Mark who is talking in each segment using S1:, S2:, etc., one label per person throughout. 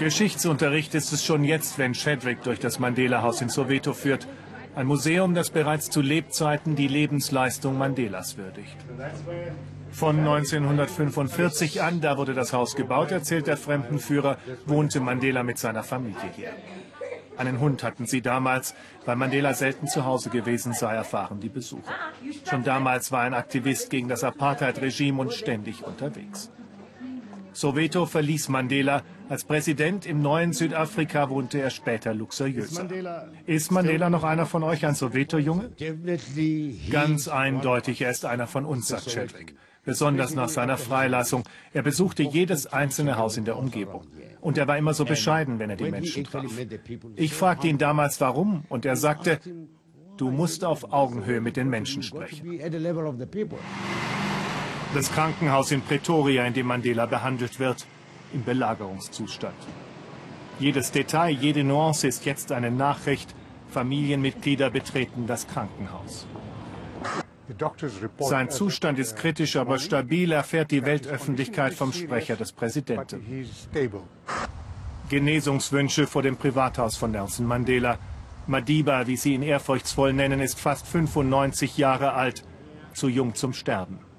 S1: Geschichtsunterricht ist es schon jetzt, wenn Chadwick durch das Mandela-Haus in Soweto führt. Ein Museum, das bereits zu Lebzeiten die Lebensleistung Mandelas würdigt. Von 1945 an, da wurde das Haus gebaut, erzählt der Fremdenführer, wohnte Mandela mit seiner Familie hier. Einen Hund hatten sie damals, weil Mandela selten zu Hause gewesen sei, erfahren die Besucher. Schon damals war ein Aktivist gegen das Apartheid-Regime und ständig unterwegs. Soweto verließ Mandela. Als Präsident im neuen Südafrika wohnte er später luxuriöser. Ist Mandela noch einer von euch, ein Soweto-Junge? Ganz eindeutig, er ist einer von uns, sagt Chadwick besonders nach seiner Freilassung. Er besuchte jedes einzelne Haus in der Umgebung. Und er war immer so bescheiden, wenn er die Menschen traf. Ich fragte ihn damals, warum, und er sagte, du musst auf Augenhöhe mit den Menschen sprechen. Das Krankenhaus in Pretoria, in dem Mandela behandelt wird, im Belagerungszustand. Jedes Detail, jede Nuance ist jetzt eine Nachricht. Familienmitglieder betreten das Krankenhaus. Sein Zustand ist kritisch, aber stabil, erfährt die Weltöffentlichkeit vom Sprecher des Präsidenten. Genesungswünsche vor dem Privathaus von Nelson Mandela. Madiba, wie sie ihn ehrfurchtsvoll nennen, ist fast 95 Jahre alt, zu jung zum Sterben.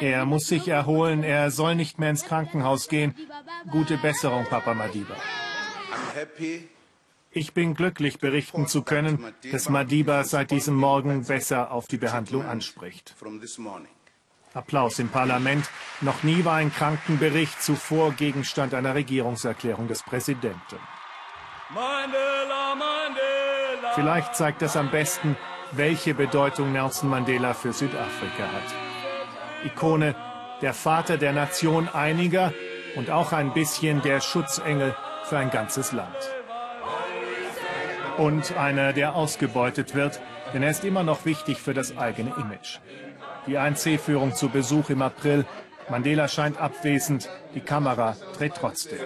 S1: Er muss sich erholen, er soll nicht mehr ins Krankenhaus gehen. Gute Besserung, Papa Madiba. Ich bin glücklich, berichten zu können, dass Madiba seit diesem Morgen besser auf die Behandlung anspricht. Applaus im Parlament. Noch nie war ein Krankenbericht zuvor Gegenstand einer Regierungserklärung des Präsidenten. Mandela, Mandela. Vielleicht zeigt das am besten, welche Bedeutung Nelson Mandela für Südafrika hat. Ikone, der Vater der Nation einiger und auch ein bisschen der Schutzengel für ein ganzes Land und einer, der ausgebeutet wird, denn er ist immer noch wichtig für das eigene Image. Die 1C-Führung zu Besuch im April. Mandela scheint abwesend, die Kamera dreht trotzdem.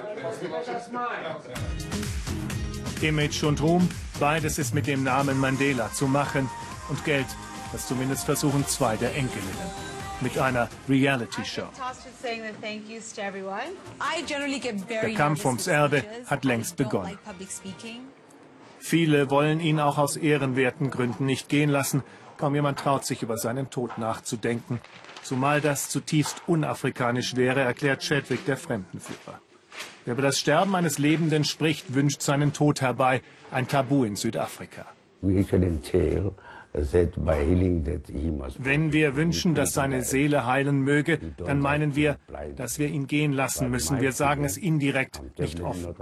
S1: Image und Ruhm, beides ist mit dem Namen Mandela zu machen und Geld, das zumindest versuchen zwei der Enkelinnen mit einer Reality-Show. Der Kampf ums Erbe hat längst begonnen. Viele wollen ihn auch aus ehrenwerten Gründen nicht gehen lassen. Kaum jemand traut sich über seinen Tod nachzudenken. Zumal das zutiefst unafrikanisch wäre, erklärt Chadwick, der Fremdenführer. Wer über das Sterben eines Lebenden spricht, wünscht seinen Tod herbei. Ein Tabu in Südafrika. Wenn wir wünschen, dass seine Seele heilen möge, dann meinen wir, dass wir ihn gehen lassen müssen. Wir sagen es indirekt, nicht offen.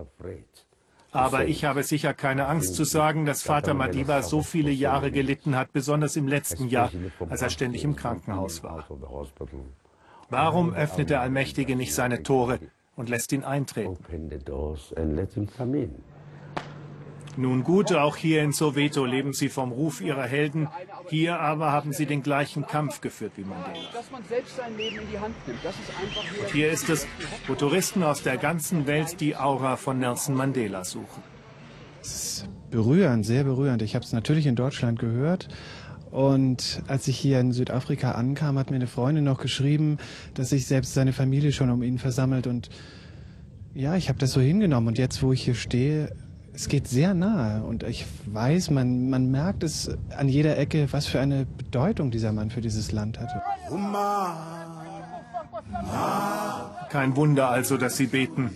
S1: Aber ich habe sicher keine Angst zu sagen, dass Vater Madiba so viele Jahre gelitten hat, besonders im letzten Jahr, als er ständig im Krankenhaus war. Warum öffnet der Allmächtige nicht seine Tore und lässt ihn eintreten? Nun gut, auch hier in Soweto leben sie vom Ruf ihrer Helden. Hier aber haben sie den gleichen Kampf geführt wie Mandela. Und hier ist es, wo Touristen aus der ganzen Welt die Aura von Nelson Mandela suchen.
S2: Es ist berührend, sehr berührend. Ich habe es natürlich in Deutschland gehört. Und als ich hier in Südafrika ankam, hat mir eine Freundin noch geschrieben, dass sich selbst seine Familie schon um ihn versammelt. Und ja, ich habe das so hingenommen. Und jetzt, wo ich hier stehe, es geht sehr nahe und ich weiß, man, man merkt es an jeder Ecke, was für eine Bedeutung dieser Mann für dieses Land hatte.
S1: Kein Wunder also, dass sie beten.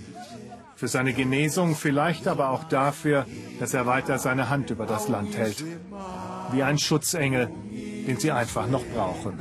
S1: Für seine Genesung, vielleicht aber auch dafür, dass er weiter seine Hand über das Land hält. Wie ein Schutzengel, den sie einfach noch brauchen.